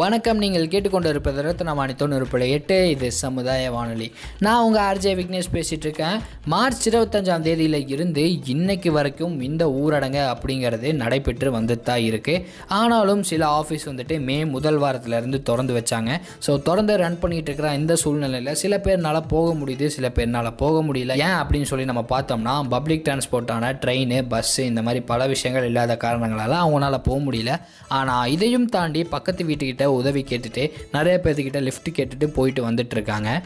வணக்கம். நீங்கள் கேட்டுக்கொண்டிருப்பது ரத்னவாணி தொண்ணூறு எட்டு. இது சமுதாய வானொலி. நான் உங்கள் ஆர்ஜே விக்னேஷ் பேசிகிட்டு இருக்கேன் மார்ச் இருபத்தஞ்சாம் தேதியில் இருந்து இன்னைக்கு வரைக்கும் இந்த ஊரடங்கு அப்படிங்கிறது நடைபெற்று வந்துட்டு தான் இருக்குது ஆனாலும் சில ஆஃபீஸ் வந்துட்டு மே முதல் வாரத்திலேருந்து திறந்து வச்சாங்க. ஸோ திறந்து ரன் பண்ணிகிட்டு இருக்கிற இந்த சூழ்நிலையில் சில பேர்னால போக முடியுது சில பேர்னால் போக முடியல. ஏன் அப்படின்னு சொல்லி நம்ம பார்த்தோம்னா பப்ளிக் டிரான்ஸ்போர்ட்டான ட்ரெயின் பஸ்ஸு இந்த மாதிரி பல விஷயங்கள் இல்லாத காரணங்களால் அவங்களால போக முடியல. ஆனால் இதையும் தாண்டி பக்கத்து வீட்டுக்கிட்ட உதவி கேட்டுட்டு நிறைய பேர்த்துக்கிட்ட லிஃப்ட் கேட்டுட்டு போயிட்டு வந்துட்டு இருக்காங்க.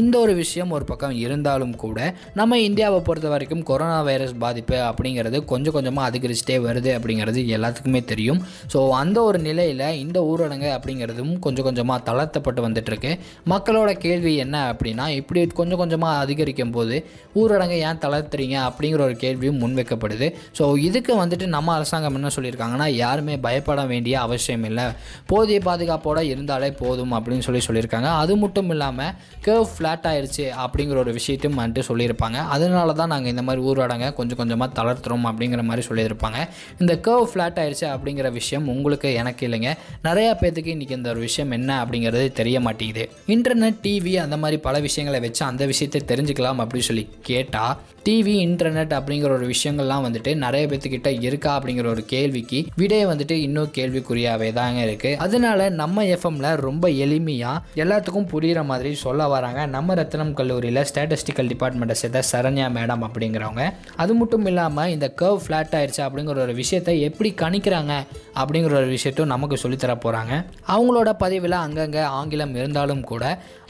இந்த ஒரு விஷயம் ஒரு பக்கம் இருந்தாலும் கூட நம்ம இந்தியாவை பொறுத்த வரைக்கும் கொரோனா வைரஸ் பாதிப்பு அப்படிங்கிறது கொஞ்சம் கொஞ்சமாக அதிகரிச்சுட்டே வருது அப்படிங்கிறது எல்லாத்துக்குமே தெரியும். ஸோ அந்த ஒரு நிலையில் இந்த ஊரடங்கு அப்படிங்கிறதும் கொஞ்சம் கொஞ்சமாக தளர்த்தப்பட்டு வந்துட்டுருக்கு. மக்களோட கேள்வி என்ன அப்படின்னா இப்படி கொஞ்சம் கொஞ்சமாக அதிகரிக்கும் போது ஊரடங்கை ஏன் தளர்த்துறீங்க அப்படிங்கிற ஒரு கேள்வியும் முன்வைக்கப்படுது. ஸோ இதுக்கு வந்துட்டு நம்ம அரசாங்கம் என்ன சொல்லியிருக்காங்கன்னா யாருமே பயப்பட வேண்டிய அவசியம் இல்லை. போதிய பாதுகாப்போடு இருந்தாலே போதும் அப்படின்னு சொல்லி சொல்லியிருக்காங்க. அது மட்டும் இல்லாமல் கர்வ் ஃப்ளாட் ஆயிடுச்சு அப்படிங்கிற ஒரு விஷயத்தையும் வந்துட்டு சொல்லியிருப்பாங்க. அதனால தான் நாங்கள் இந்த மாதிரி ஊரடங்கை கொஞ்சம் கொஞ்சமாக தளர்த்துறோம் அப்படிங்கிற மாதிரி சொல்லியிருப்பாங்க. இந்த கர்வ் ஃப்ளாட் ஆயிடுச்சு அப்படிங்கிற விஷயம் உங்களுக்கு எனக்கு இல்லைங்க. நிறையா பேர்த்துக்கு இன்றைக்கி இந்த ஒரு விஷயம் என்ன அப்படிங்கிறது தெரிய மாட்டேங்குது. இன்டர்நெட் டிவி அந்த மாதிரி பல விஷயங்களை வச்சு அந்த விஷயத்தை தெரிஞ்சுக்கலாம் அப்படின்னு சொல்லி கேட்டால் டிவி இன்டர்நெட் அப்படிங்கிற ஒரு விஷயங்கள்லாம் வந்துட்டு நிறைய பேர்த்துக்கிட்ட இருக்கா அப்படிங்கிற ஒரு கேள்விக்கு விடையை வந்துட்டு இன்னும் கேள்விக்குரியாவே தாங்க இருக்குது அதனால நம்ம எஃப்எம்ல ரொம்ப எளிமையாக எல்லாத்துக்கும் புரிகிற மாதிரி சொல்ல வராங்க நம்ம ரத்னம் கல்லூரியில் ஸ்டாட்டிஸ்டிக்கல் டிபார்ட்மெண்ட்டை சேர்ந்த சரண்யா மேடம் அப்படிங்கிறவங்க. அது மட்டும் இல்லாமல் இந்த கர்வ் ஃப்ளாட் ஆயிடுச்சு அப்படிங்கிற ஒரு விஷயத்தை எப்படி கணிக்கிறாங்க அப்படிங்கிற ஒரு விஷயத்தையும் நமக்கு சொல்லித்தர போகிறாங்க அவங்களோட பதிவில் அங்கங்கே ஆங்கிலம் இருந்தாலும் கூட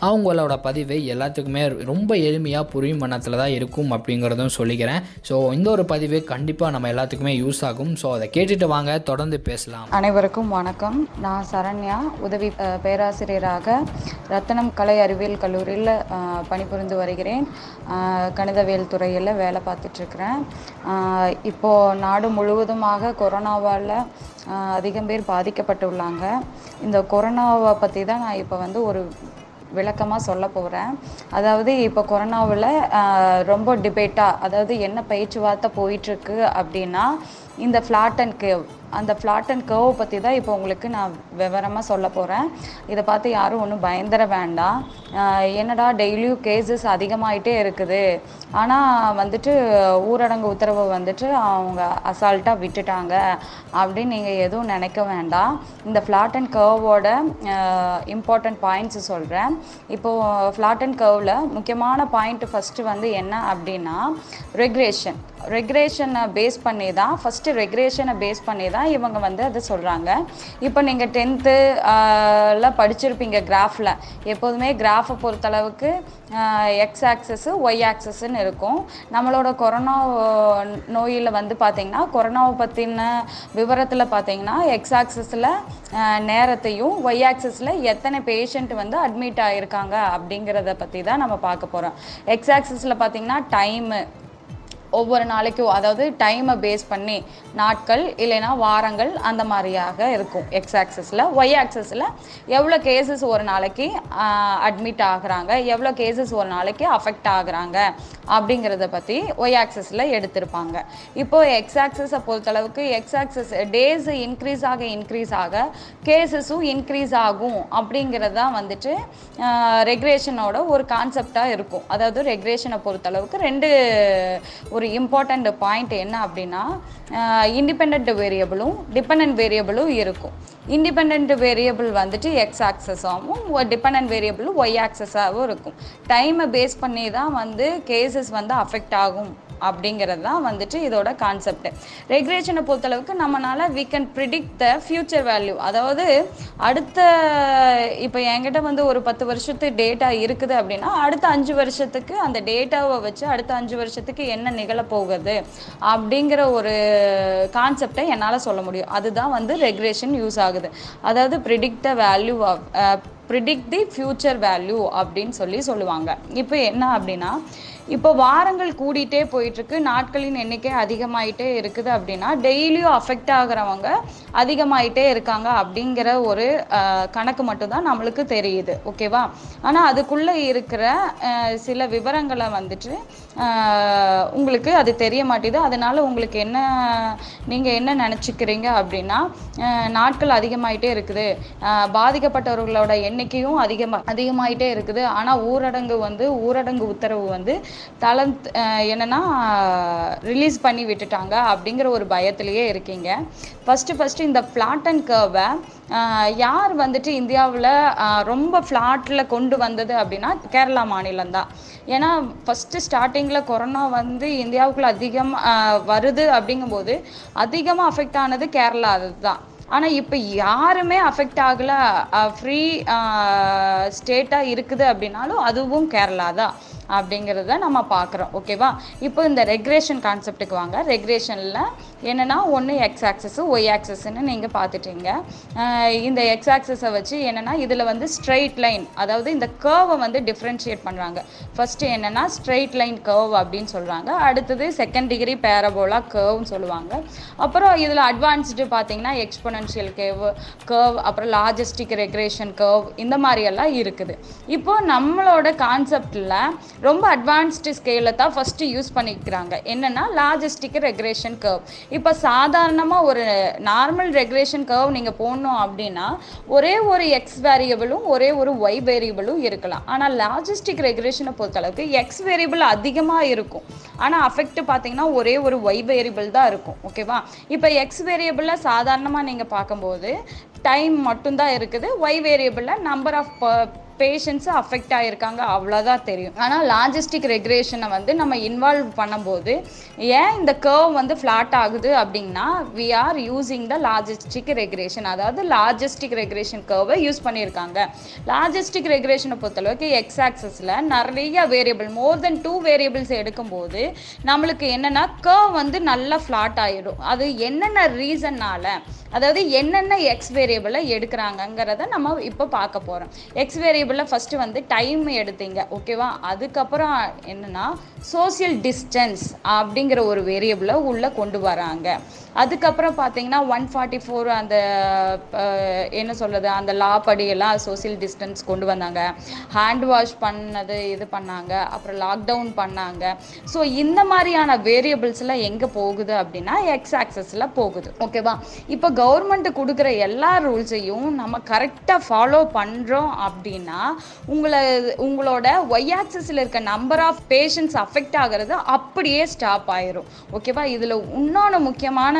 அவங்களோட பதிவு எல்லாத்துக்குமே ரொம்ப எளிமையாக புரியும் மனத்தில் தான் இருக்கும் அப்படிங்கிறதும் சொல்லிக்கிறேன். ஸோ இந்த ஒரு பதிவு கண்டிப்பாக நம்ம எல்லாத்துக்குமே யூஸ் ஆகும். ஸோ அதை கேட்டுட்டு வாங்க தொடர்ந்து பேசலாம். அனைவருக்கும் வணக்கம். நான் சரண்யா உதவி பேராசிரியராக ரத்தனம் கலை அறிவியல் கல்லூரி துறையில் பணிபுரிந்து வருகிறேன். கணிதவியல் துறையில் வேலை பார்த்துட்ருக்குறேன். இப்போது நாடு முழுவதுமாக கொரோனாவால் அதிகம் பேர் பாதிக்கப்பட்டுள்ளாங்க. இந்த கொரோனாவை பற்றி தான் நான் இப்போ வந்து ஒரு விளக்கமாக சொல்ல போகிறேன் அதாவது இப்போ கொரோனாவில் ரொம்ப டிபேட்டாக அதாவது என்ன பேச்சுவார்த்தை போயிட்டுருக்கு அப்படின்னா இந்த ஃப்ளாட் அண்ட் கேவ் அந்த ஃப்ளாட் அண்ட் கர்வை பற்றி தான் இப்போ உங்களுக்கு நான் விவரமாக சொல்ல போகிறேன் இதை பார்த்து யாரும் ஒன்றும் பயந்துட வேண்டாம். என்னடா டெய்லியும் கேசஸ் அதிகமாகிட்டே இருக்குது. ஆனால் வந்துட்டு ஊரடங்கு உத்தரவை வந்துட்டு அவங்க அசால்ட்டாக விட்டுட்டாங்க அப்படின்னு நீங்கள் எதுவும் நினைக்க வேண்டாம். இந்த ஃப்ளாட் அண்ட் கர்வோட இம்பார்ட்டண்ட் பாயிண்ட்ஸ் சொல்கிறேன் இப்போது ஃப்ளாட் அண்ட் கர்வில் முக்கியமான பாயிண்ட் ஃபஸ்ட்டு வந்து என்ன அப்படின்னா ரெக்ரேஷன் ரெக்ரேஷனை பேஸ் பண்ணி தான் ஃபஸ்ட்டு ரெக்ரேஷனை பேஸ் பண்ணி தான் இவங்க வந்து அதை சொல்கிறாங்க இப்போ நீங்கள் டென்த்து ல படிச்சிருப்பீங்க கிராஃபில் எப்போதுமே கிராஃபை பொறுத்தளவுக்கு எக்ஸ் ஆக்சஸ்ஸு ஒய் ஆக்சஸ்ன்னு இருக்கும். நம்மளோட கொரோனா நோயில் வந்து பார்த்திங்கன்னா கொரோனாவை பற்றின விவரத்தில் பார்த்தீங்கன்னா எக்ஸ் ஆக்சஸில் நேரத்தையும் ஒய் ஆக்சஸில் எத்தனை பேஷண்ட் வந்து அட்மிட் ஆகிருக்காங்க அப்படிங்கிறத பற்றி தான் நம்ம பார்க்க போகிறோம் எக்ஸ் ஆக்சஸில் பார்த்தீங்கன்னா டைமு ஒவ்வொரு நாளைக்கும் அதாவது டைமை பேஸ் பண்ணி நாட்கள் இல்லைன்னா வாரங்கள் அந்த மாதிரியாக இருக்கும். எக்ஸ் ஆக்சஸில் ஒய் ஆக்சஸில் எவ்வளோ கேசஸ் ஒரு நாளைக்கு அட்மிட் ஆகுறாங்க எவ்வளோ கேசஸ் ஒரு நாளைக்கு அஃபெக்ட் ஆகுறாங்க அப்படிங்கிறத பற்றி ஒய் ஆக்சஸில் எடுத்திருப்பாங்க. இப்போது எக்ஸ் ஆக்சஸை பொறுத்தளவுக்கு எக்ஸ் ஆக்சஸ் டேஸ் இன்க்ரீஸ் ஆக இன்க்ரீஸ் ஆக கேசஸும் இன்க்ரீஸ் ஆகும் அப்படிங்கிறது தான் வந்துட்டு ரெக்ரேஷனோட ஒரு கான்செப்டாக இருக்கும். அதாவது ரெக்ரேஷனை பொறுத்தளவுக்கு ரெண்டு ஒரு இம்பார்ட்டண்ட் பாயிண்ட் என்ன அப்படின்னா இண்டிபெண்ட் வேரியபிளும் டிபெண்ட் வேரியபிளும் இருக்கும். இண்டிபெண்ட் வேரியபிள் வந்துட்டு எக்ஸ் ஆக்சஸாகவும் டிபெண்ட் வேரியபிளும் ஒய் ஆக்சஸாகவும் இருக்கும். டைமை பேஸ் பண்ணி தான் வந்து கேசஸ் வந்து அஃபெக்ட் ஆகும். அப்படிங்கிறது தான் வந்துட்டு இதோட கான்செப்ட் ரெகுலேஷனை பொறுத்தளவுக்கு நம்மளால் we can predict the future value அதாவது அடுத்த இப்போ என்கிட்ட வந்து ஒரு பத்து வருஷத்து டேட்டா இருக்குது அப்படின்னா அடுத்த அஞ்சு வருஷத்துக்கு அந்த டேட்டாவை வச்சு அடுத்த அஞ்சு வருஷத்துக்கு என்ன நிகழப்போகுது அப்படிங்கிற ஒரு கான்செப்டை என்னால் சொல்ல முடியும். அதுதான் வந்து ரெகுலேஷன் யூஸ் ஆகுது. அதாவது predict the value of predict the future value அப்படின்னு சொல்லி சொல்லுவாங்க. இப்போ என்ன அப்படின்னா இப்போ வாரங்கள் கூடிட்டே போயிட்டுருக்கு. நாட்களின் எண்ணிக்கை அதிகமாயிட்டே இருக்குது அப்படின்னா டெய்லியும் அஃபெக்ட் ஆகுறவங்க அதிகமாயிட்டே இருக்காங்க அப்படிங்கிற ஒரு கணக்கு மட்டும்தான் நம்மளுக்கு தெரியுது. ஓகேவா? ஆனால் அதுக்குள்ளே இருக்கிற சில விவரங்களை வந்துட்டு உங்களுக்கு அது தெரிய மாட்டேது. அதனால உங்களுக்கு என்ன நீங்கள் என்ன நினச்சிக்கிறீங்க அப்படின்னா நாட்கள் அதிகமாயிட்டே இருக்குது. பாதிக்கப்பட்டவர்களோட எண்ணிக்கையும் அதிகமாக அதிகமாயிட்டே இருக்குது. ஆனால் ஊரடங்கு வந்து ஊரடங்கு உத்தரவு வந்து தளம் என்னன்னா ரிலீஸ் பண்ணி விட்டுட்டாங்க அப்படிங்கிற ஒரு பயத்திலேயே இருக்கீங்க. ஃபஸ்ட்டு ஃபஸ்ட்டு இந்த ஃப்ளாட் அண்ட் கர்வை யார் வந்துட்டு இந்தியாவில் ரொம்ப ஃப்ளாட்டில் கொண்டு வந்தது அப்படின்னா கேரளா மாநிலம்தான் ஏன்னா ஃபஸ்ட்டு ஸ்டார்டிங்கில் கொரோனா வந்து இந்தியாவுக்குள்ளே அதிகம் வருது அப்படிங்கும்போது அதிகமாக அஃபெக்ட் ஆனது கேரளா அதுதான். ஆனால் இப்போ யாருமே அஃபெக்ட் ஆகலை ஃப்ரீ ஸ்டேட்டாக இருக்குது அப்படின்னாலும் அதுவும் கேரளா தான். அப்படிங்கிறத நம்ம பார்க்குறோம் ஓகேவா? இப்போ இந்த ரெக்ரேஷன் கான்செப்ட்டுக்கு வாங்க. ரெக்ரேஷனில் என்னென்னா ஒன்று எக்ஸ் ஆக்சஸ் ஒய் ஆக்சஸ்ன்னு நீங்கள் பார்த்துட்டீங்க. இந்த எக்ஸ் ஆக்சஸை வச்சு என்னென்னா இதில் வந்து ஸ்ட்ரைட் லைன் அதாவது இந்த கேர்வை வந்து டிஃப்ரென்ஷியேட் பண்ணுறாங்க ஃபஸ்ட்டு என்னென்னா ஸ்ட்ரைட் லைன் கர்வ் அப்படின்னு சொல்கிறாங்க அடுத்தது செகண்ட் டிகிரி பேரபோலா கர்வ்னு சொல்லுவாங்க. அப்புறம் இதில் அட்வான்ஸ்டு பார்த்தீங்கன்னா எக்ஸ்பொனன்ஷியல் கேவ் கர்வ் அப்புறம் லாஜிஸ்டிக் ரெக்ரேஷன் கர்வ் இந்த மாதிரியெல்லாம் இருக்குது. இப்போது நம்மளோட கான்செப்டில் ரொம்ப அட்வான்ஸ்டு ஸ்கேலில் தான் ஃபஸ்ட்டு யூஸ் பண்ணிக்கிறாங்க. என்னென்னா லாஜிஸ்டிக் ரெக்ரேஷன் கர்வ் இப்போ சாதாரணமாக ஒரு நார்மல் ரெக்ரேஷன் கர்வ் நீங்கள் போடணும் அப்படின்னா ஒரே ஒரு எக்ஸ் வேரியபிளும் ஒரே ஒரு ஒய் வேரியபிளும் இருக்கலாம். ஆனால் லாஜிஸ்டிக் ரெகுலேஷனை பொறுத்தளவுக்கு எக்ஸ் வேரியபிள் அதிகமாக இருக்கும். ஆனால் அஃபெக்ட் பார்த்தீங்கன்னா ஒரே ஒரு ஒய் வேரியபிள் தான் இருக்கும். ஓகேவா இப்போ எக்ஸ் வேரியபிளில் சாதாரணமாக நீங்கள் பார்க்கும்போது டைம் மட்டும்தான் இருக்குது. ஒய் வேரியபிளில் நம்பர் ஆஃப் பேஷண்ட்ஸு அஃபெக்ட் ஆகியிருக்காங்க அவ்வளோதான் தெரியும். ஆனால் லாஜிஸ்டிக் ரெகுலேஷனை வந்து நம்ம இன்வால்வ் பண்ணும்போது ஏன் இந்த கர்வ் வந்து ஃப்ளாட் ஆகுது அப்படின்னா we are using the logistic regulation அதாவது லாஜிஸ்டிக் ரெகுலேஷன் கர்வை யூஸ் பண்ணியிருக்காங்க. லாஜிஸ்டிக் ரெகுலேஷனை பொறுத்தளவுக்கு எக்ஸ் ஆக்சஸில் நிறைய variable more than two variables எடுக்கும்போது நம்மளுக்கு என்னென்னா கர்வ் வந்து நல்லா ஃப்ளாட் ஆகிடும் அது என்னென்ன ரீசன்னால் அதாவது என்னென்ன எக்ஸ் வேரியபிளை எடுக்கிறாங்கங்கிறத நம்ம இப்போ பார்க்க போகிறோம் எக்ஸ் டேபிளில் ஃபஸ்ட்டு வந்து டைம் எடுத்தீங்க ஓகேவா அதுக்கப்புறம் என்னென்னா சோஷியல் டிஸ்டன்ஸ் அப்படிங்கிற ஒரு வேரியபிளை உள்ளே கொண்டு வராங்க. அதுக்கப்புறம் பார்த்தீங்கன்னா ஒன் ஃபார்ட்டி ஃபோர் அந்த என்ன சொல்கிறது அந்த லா படியெல்லாம் சோஷியல் டிஸ்டன்ஸ் கொண்டு வந்தாங்க. ஹேண்ட் வாஷ் பண்ணது இது பண்ணாங்க. அப்புறம் லாக்டவுன் பண்ணாங்க. ஸோ இந்த மாதிரியான வேரியபிள்ஸ்லாம் எங்கே போகுது அப்படின்னா எக்ஸ் ஆக்சஸில் போகுது ஓகேவா இப்போ கவர்மெண்ட் கொடுக்குற எல்லா ரூல்ஸையும் நம்ம கரெக்டாக ஃபாலோ பண்ணுறோம் அப்படின்னா உங்களை உங்களோட ஒய் ஆக்சஸில் இருக்க நம்பர் ஆஃப் பேஷண்ட்ஸ் அஃபெக்ட் ஆகிறது அப்படியே ஸ்டாப் ஆயிரும். ஓகேவா இதில் இன்னொன்று முக்கியமான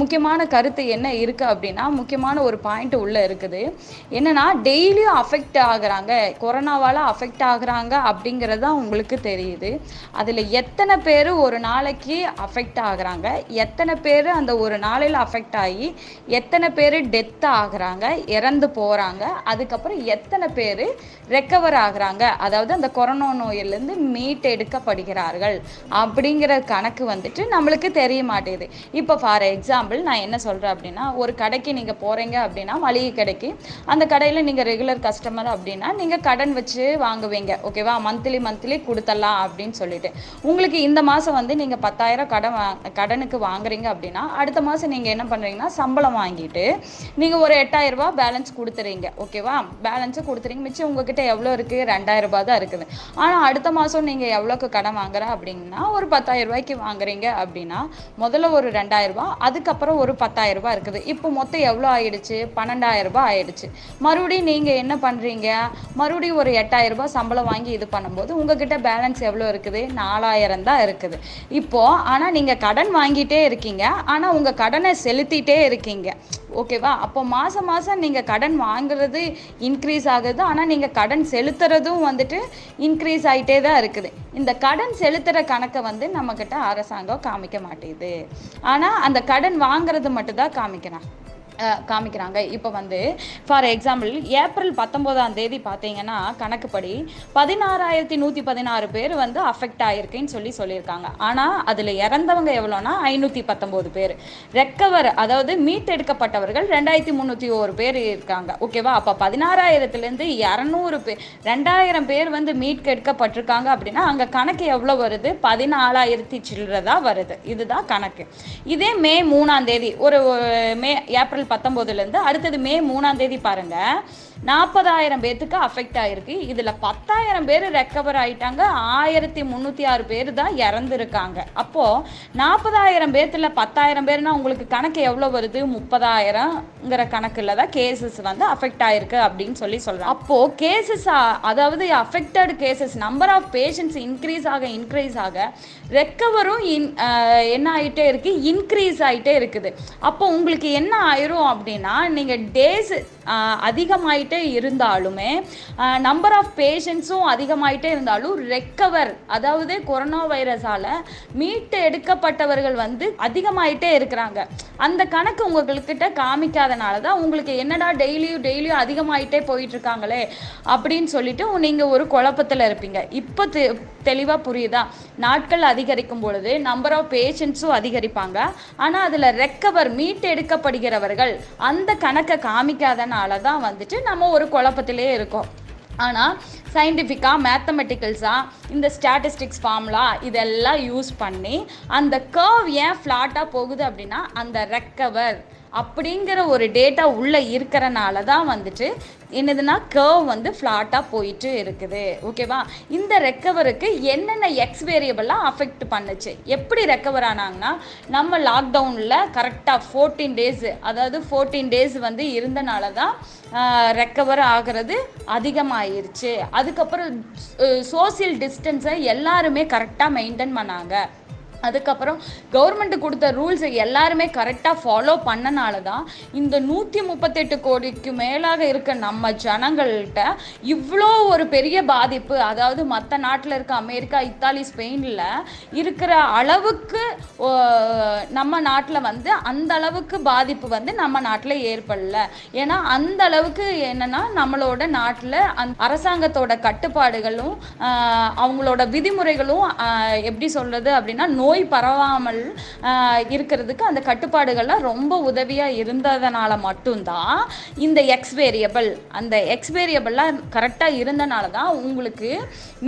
முக்கியமான கருத்து என்ன இருக்குது அப்படின்னா முக்கியமான ஒரு பாயிண்ட் உள்ளே இருக்குது. என்னன்னா டெய்லியும் அஃபெக்ட் ஆகுறாங்க. கொரோனாவால் அஃபெக்ட் ஆகுறாங்க அப்படிங்கிறது தான் உங்களுக்கு தெரியுது. அதில் எத்தனை பேர் ஒரு நாளைக்கு அஃபெக்ட் ஆகுறாங்க? எத்தனை பேர் அந்த ஒரு நாளையில் அஃபெக்ட் ஆகி எத்தனை பேர் டெத் ஆகுறாங்க? இறந்து போகிறாங்க அதுக்கப்புறம் எத்தனை பேர் ரெக்கவர் ஆகுறாங்க? அதாவது அந்த கொரோனா நோயிலேருந்து மீட் எடுக்கப்படுகிறார்கள் அப்படிங்கிற கணக்கு வந்துட்டு நம்மளுக்கு தெரிய மாட்டேது. இப்போ ஃபார் எக்ஸாம்பிள் நான் என்ன சொல்கிறேன் அப்படின்னா ஒரு கடைக்கு நீங்கள் போகிறீங்க அப்படின்னா மளிகை கடைக்கு அந்த கடையில் நீங்கள் ரெகுலர் கஸ்டமர் அப்படின்னா நீங்கள் கடன் வச்சு வாங்குவீங்க. ஓகேவா மந்த்லி மந்த்லி கொடுத்தலாம் அப்படின்னு சொல்லிட்டு. உங்களுக்கு இந்த மாதம் வந்து நீங்கள் பத்தாயிரம் கடன் வா கடனுக்கு வாங்குறீங்க அப்படின்னா அடுத்த மாதம் நீங்கள் என்ன பண்ணுறீங்கன்னா சம்பளம் வாங்கிட்டு நீங்கள் ஒரு எட்டாயிரம் பேலன்ஸ் கொடுத்துறீங்க. ஓகேவா பேலன்ஸு கொடுத்துறீங்க. மிச்சம் உங்ககிட்ட எவ்வளோ இருக்குது ரெண்டாயிரம் ரூபாய் தான் இருக்குது. ஆனால் அடுத்த மாதம் நீங்கள் எவ்வளோக்கு கடன் வாங்குற அப்படின்னா ஒரு பத்தாயிரம் ரூபாய்க்கு வாங்குறீங்க அப்படின்னா முதல்ல ஒரு ரெண்டாயிரம் ரூபாய் அதுக்கப்புறம் ஒரு பத்தாயிரம் ரூபாய் இருக்குது. இப்போ மொத்தம் எவ்வளோ ஆயிடுச்சு? பன்னெண்டாயிரம் ரூபாய் ஆயிடுச்சு. மறுபடியும் நீங்கள் என்ன பண்ணுறீங்க மறுபடியும் ஒரு எட்டாயிரம் ரூபாய் சம்பளம் வாங்கி இது பண்ணும்போது உங்ககிட்ட பேலன்ஸ் எவ்வளோ இருக்குது? நாலாயிரம் தான் இருக்குது. இப்போ ஆனால் நீங்கள் கடன் வாங்கிட்டே இருக்கீங்க. ஆனால் உங்கள் கடனை செலுத்திட்டே இருக்கீங்க. ஓகேவா? அப்போ மாதம் மாதம் நீங்கள் கடன் வாங்குறது இன்க்ரீஸ் ஆகுது. ஆனால் நீங்கள் கடன் செலுத்துறதும் வந்துட்டு இன்க்ரீஸ் ஆகிட்டே தான் இருக்குது. இந்த கடன் செலுத்துகிற கணக்கை வந்து நம்மக்கிட்ட அரசாங்கம் காமிக்க மாட்டேங்குது ஆனால் அந்த கடன் வாங்குறது மட்டும்தான் காமிக்கிறான் காமிக்கிறாங்க. இப்போ வந்து ஃபார் எக்ஸாம்பிள் ஏப்ரல் பத்தொம்போதாம் தேதி பார்த்தீங்கன்னா கணக்குப்படி பதினாறாயிரத்தி நூற்றி பதினாறு பேர் வந்து அஃபெக்ட் ஆகிருக்குன்னு சொல்லி சொல்லியிருக்காங்க. ஆனால் அதில் இறந்தவங்க எவ்வளோனா ஐநூற்றி பத்தொம்போது பேர். ரெக்கவர் அதாவது மீட்டெடுக்கப்பட்டவர்கள் ரெண்டாயிரத்தி முந்நூற்றி ஒரு பேர் இருக்காங்க. ஓகேவா அப்போ பதினாறாயிரத்துலேருந்து இரநூறு பேர் ரெண்டாயிரம் பேர் வந்து மீட்கெடுக்கப்பட்டிருக்காங்க அப்படின்னா அங்கே கணக்கு எவ்வளோ வருது? பதினாலாயிரத்தி சில்லறதாக வருது. இதுதான் கணக்கு. இதே மே மூணாம் தேதி ஒரு மே ஏப்ரல் பத்தொம்போதுலேருந்து அடுத்தது மே மூணாம் தேதி பாருங்க. நாற்பதாயிரம் பேர்த்துக்கு அஃபெக்ட் ஆகிருக்கு இதில் பத்தாயிரம் பேர் ரெக்கவர் ஆகிட்டாங்க ஆயிரத்தி முந்நூற்றி ஆறு பேர் தான் இறந்துருக்காங்க. அப்போது நாற்பதாயிரம் பேர்த்தில் பத்தாயிரம் பேர்னா உங்களுக்கு கணக்கு எவ்வளோ வருது? முப்பதாயிரங்கிற கணக்கில் தான் கேசஸ் வந்து அஃபெக்ட் ஆகிருக்கு அப்படின்னு சொல்லி சொல்கிறேன் அப்போது கேசஸ் அதாவது affected cases number of patients increase ஆக இன்க்ரீஸ் ஆக ரெக்கவரும் இன் என்ன ஆகிட்டே இருக்குது இன்க்ரீஸ் ஆகிட்டே இருக்குது. அப்போ உங்களுக்கு என்ன ஆயிரும் அப்படின்னா நீங்கள் டேஸ் அதிகமாயிட்டே இருந்தாலுமே நம்பர் ஆஃப் பேஷண்ட்ஸும் அதிகமாயிட்டே இருந்தாலும் ரெக்கவர் அதாவது கொரோனா வைரஸால் மீட்டு எடுக்கப்பட்டவர்கள் வந்து அதிகமாயிட்டே இருக்கிறாங்க. அந்த கணக்கு உங்கள்கிட்ட காமிக்காதனால தான் உங்களுக்கு என்னடா டெய்லியும் டெய்லியும் அதிகமாயிட்டே போயிட்டு இருக்காங்களே அப்படின்னு சொல்லிட்டு நீங்கள் ஒரு குழப்பத்தில் இருப்பீங்க. இப்போ தெ தெளிவாக புரியுதா? நாட்கள் அதிகரிக்கும் பொழுது நம்பர் ஆஃப் பேஷண்ட்ஸும் அதிகரிப்பாங்க. ஆனால் அதில் ரெக்கவர் மீட்டு எடுக்கப்படுகிறவர்கள் அந்த கணக்கை காமிக்காதனால தான் வந்துட்டு நம்ம ஒரு குழப்பத்திலே இருக்கோம். ஆனால் சயின்டிஃபிக்காக மேத்தமெட்டிக்கல்ஸாக இந்த ஸ்டாட்டிஸ்டிக்ஸ் ஃபார்முலா இதெல்லாம் யூஸ் பண்ணி அந்த கர்வ் ஏன் ஃப்ளாட்டாக போகுது அப்படின்னா அந்த ரெக்கவர் அப்படிங்கிற ஒரு டேட்டா உள்ளே இருக்கிறனால தான் வந்துட்டு என்னதுன்னா கர்வ் வந்து ஃப்ளாட்டாக போயிட்டு இருக்குது. ஓகேவா இந்த ரெக்கவருக்கு என்னென்ன எக்ஸ் வேரியபிளாக அஃபெக்ட் பண்ணுச்சு? எப்படி ரெக்கவர் ஆனாங்கன்னா நம்ம லாக்டவுனில் கரெக்டாக ஃபோர்டீன் டேஸ் அதாவது ஃபோர்டீன் டேஸ் வந்து இருந்தனால தான் ரெக்கவர் ஆகிறது அதிகமாயிருச்சு. அதுக்கப்புறம் சோசியல் டிஸ்டன்ஸை எல்லாருமே கரெக்டாக மெயின்டைன் பண்ணாங்க. அதுக்கப்புறம் கவர்மெண்ட் கொடுத்த ரூல்ஸை எல்லாருமே கரெக்டாக ஃபாலோ பண்ணனால தான் இந்த நூற்றி முப்பத்தெட்டு கோடிக்கு மேலாக இருக்க நம்ம ஜனங்கள்கிட்ட இவ்வளோ ஒரு பெரிய பாதிப்பு அதாவது மற்ற நாட்டில் இருக்க அமெரிக்கா இத்தாலி ஸ்பெயினில் இருக்கிற அளவுக்கு நம்ம நாட்டில் வந்து அந்த அளவுக்கு பாதிப்பு வந்து நம்ம நாட்டில் ஏற்படல. ஏன்னா அந்த அளவுக்கு என்னன்னா நம்மளோட நாட்டில் அந் அரசாங்கத்தோட கட்டுப்பாடுகளும் அவங்களோட விதிமுறைகளும் எப்படி சொல்றது அப்படின்னா நோய் பரவாமல் இருக்கிறதுக்கு அந்த கட்டுப்பாடுகள்லாம் ரொம்ப உதவியாக இருந்ததுனால மட்டும்தான் இந்த எக்ஸ் வேரியபிள் அந்த எக்ஸ் வேரியபிள்லாம் கரெக்டாக இருந்தனால தான் உங்களுக்கு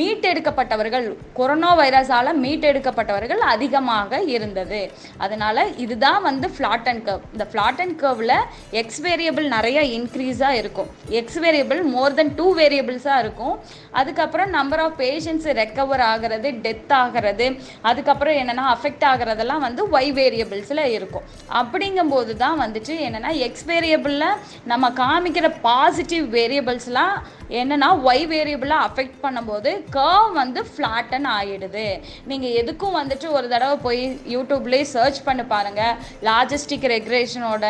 மீட்டெடுக்கப்பட்டவர்கள் கொரோனா வைரஸால் மீட்டெடுக்கப்பட்டவர்கள் அதிகமாக இருந்தது. அதனால் இதுதான் வந்து ஃப்ளாட் அண்ட் கர்வ் இந்த ஃப்ளாட் அண்ட் கர்வில் எக்ஸ் வேரியபிள் நிறைய இன்க்ரீஸாக இருக்கும். X variable more than two வேரியபிள்ஸாக இருக்கும். அதுக்கப்புறம் நம்பர் ஆஃப் பேஷண்ட்ஸ் ரெக்கவர் ஆகிறது டெத் ஆகிறது. அதுக்கப்புறம் என்னென்னா அஃபெக்ட் ஆகிறதெல்லாம் வந்து ஒய் வேரியபிள்ஸில் இருக்கும். அப்படிங்கும்போது தான் வந்துட்டு என்னென்னா எக்ஸ் வேரியபிளில் நம்ம காமிக்கிற பாசிட்டிவ் வேரியபிள்ஸ்லாம் என்னென்னா ஒய் வேரியபிளாக அஃபெக்ட் பண்ணும்போது கர்வ் வந்து ஃப்ளாட்டன் ஆகிடுது நீங்கள் எதுக்கும் வந்துட்டு ஒரு தடவை போய் யூடியூப்லேயே சர்ச் பண்ணி பாருங்கள் லாஜிஸ்டிக் ரெக்ரேஷனோட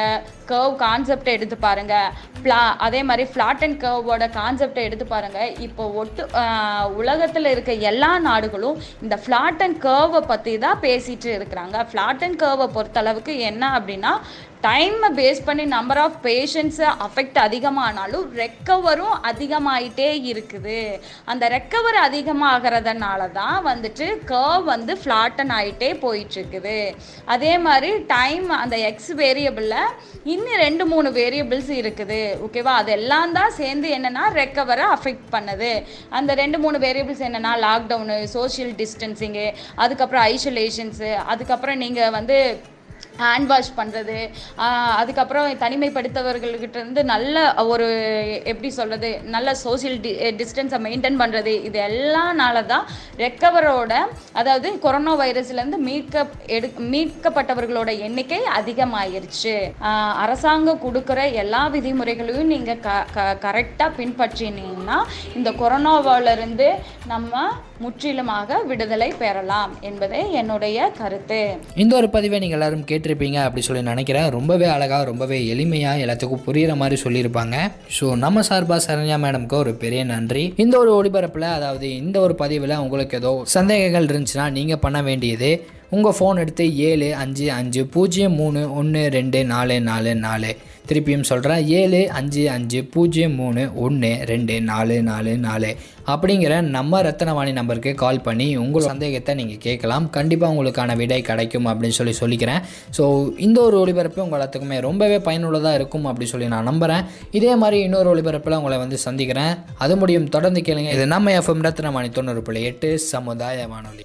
கர்வ் கான்செப்டை எடுத்து பாருங்கள் ஃப்ளா அதே மாதிரி ஃப்ளாட் அண்ட் கர்வோட கான்செப்டை எடுத்து பாருங்கள் இப்போ ஒட்டு உலகத்தில் இருக்க எல்லா நாடுகளும் இந்த ஃப்ளாட் அண்ட் கர்வை பற்றி தான் பேசிட்டு இருக்கிறாங்க. ஃப்ளாட் அண்ட் கர்வை பொறுத்தளவுக்கு என்ன அப்படின்னா டைமை பேஸ் பண்ணி நம்பர் ஆஃப் பேஷண்ட்ஸை அஃபெக்ட் அதிகமானாலும் ரெக்கவரும் அதிகமாயிட்டே இருக்குது. அந்த ரெக்கவர் அதிகமாகிறதுனால தான் வந்துட்டு கர்வ் வந்து ஃப்ளாட்டன் ஆகிட்டே போயிட்டுருக்குது. அதே மாதிரி டைம் அந்த எக்ஸ் வேரியபிளில் இன்னும் ரெண்டு மூணு வேரியபிள்ஸ் இருக்குது. ஓகேவா அதெல்லாம் தான் சேர்ந்து என்னென்னா ரெக்கவரை அஃபெக்ட் பண்ணுது. அந்த ரெண்டு மூணு வேரியபிள்ஸ் என்னென்னா லாக்டவுனு சோஷியல் டிஸ்டன்சிங்கு அதுக்கப்புறம் ஐசோலேஷன்ஸு அதுக்கப்புறம் நீங்கள் வந்து ஹேண்ட் வாஷ் பண்ணுறது அதுக்கப்புறம் தனிமைப்படுத்தவர்கள்கிட்ட இருந்து நல்ல ஒரு எப்படி சொல்கிறது நல்ல சோஷியல் டி டிஸ்டன்ஸை மெயின்டைன் பண்ணுறது இது எல்லாம்னால தான் ரெக்கவரோட அதாவது கொரோனா வைரஸ்லேருந்து மீட்க எடு மீட்கப்பட்டவர்களோட எண்ணிக்கை அதிகமாயிருச்சு. அரசாங்கம் கொடுக்குற எல்லா விதிமுறைகளையும் நீங்கள் க க கரெக்டாக பின்பற்றினீங்கன்னா இந்த கொரோனாவிலிருந்து நம்ம முற்றிலுமாக விடுதலை பெறலாம் என்பதே என்னுடைய கருத்து. இந்த ஒரு பதிவை நீங்கள் எல்லாரும் கேட்டிருப்பீங்க அப்படி சொல்லி நினைக்கிறேன். ரொம்பவே அழகாக ரொம்பவே எளிமையாக எல்லாத்துக்கும் புரிகிற மாதிரி சொல்லியிருப்பாங்க. ஸோ நம்ம சார்பாக சரண்யா மேடம்க்கு ஒரு பெரிய நன்றி. இந்த ஒரு ஒளிபரப்பில் அதாவது இந்த ஒரு பதிவில் உங்களுக்கு ஏதோ சந்தேகங்கள் இருந்துச்சுன்னா நீங்கள் பண்ண வேண்டியது. உங்கள் ஃபோன் எடுத்து ஏழு அஞ்சு அஞ்சு பூஜ்ஜியம் மூணு ஒன்று ரெண்டு நாலு நாலு நாலு. திருப்பியும் சொல்கிறேன் ஏழு அஞ்சு அஞ்சு பூஜ்ஜியம் மூணு ஒன்று ரெண்டு நாலு நாலு நாலு. அப்படிங்கிற நம்ம ரத்தனவாணி நம்பருக்கு கால் பண்ணி உங்கள் சந்தேகத்தை நீங்கள் கேட்கலாம். கண்டிப்பாக உங்களுக்கான விடை கிடைக்கும் அப்படின்னு சொல்லி சொல்லிக்கிறேன். ஸோ இந்த ஒரு ஒளிபரப்பு உங்கள் எல்லாத்துக்குமே ரொம்பவே பயனுள்ளதாக இருக்கும் அப்படின்னு சொல்லி நான் நம்புகிறேன் இதே மாதிரி இன்னொரு ஒளிபரப்பில் உங்களை வந்து சந்திக்கிறேன். அது முடியும். தொடர்ந்து கேளுங்க. இது நம்ம எஃப்எம் ரத்னவாணி தொண்ணூறு புள்ளி எட்டு சமுதாய வானொலி.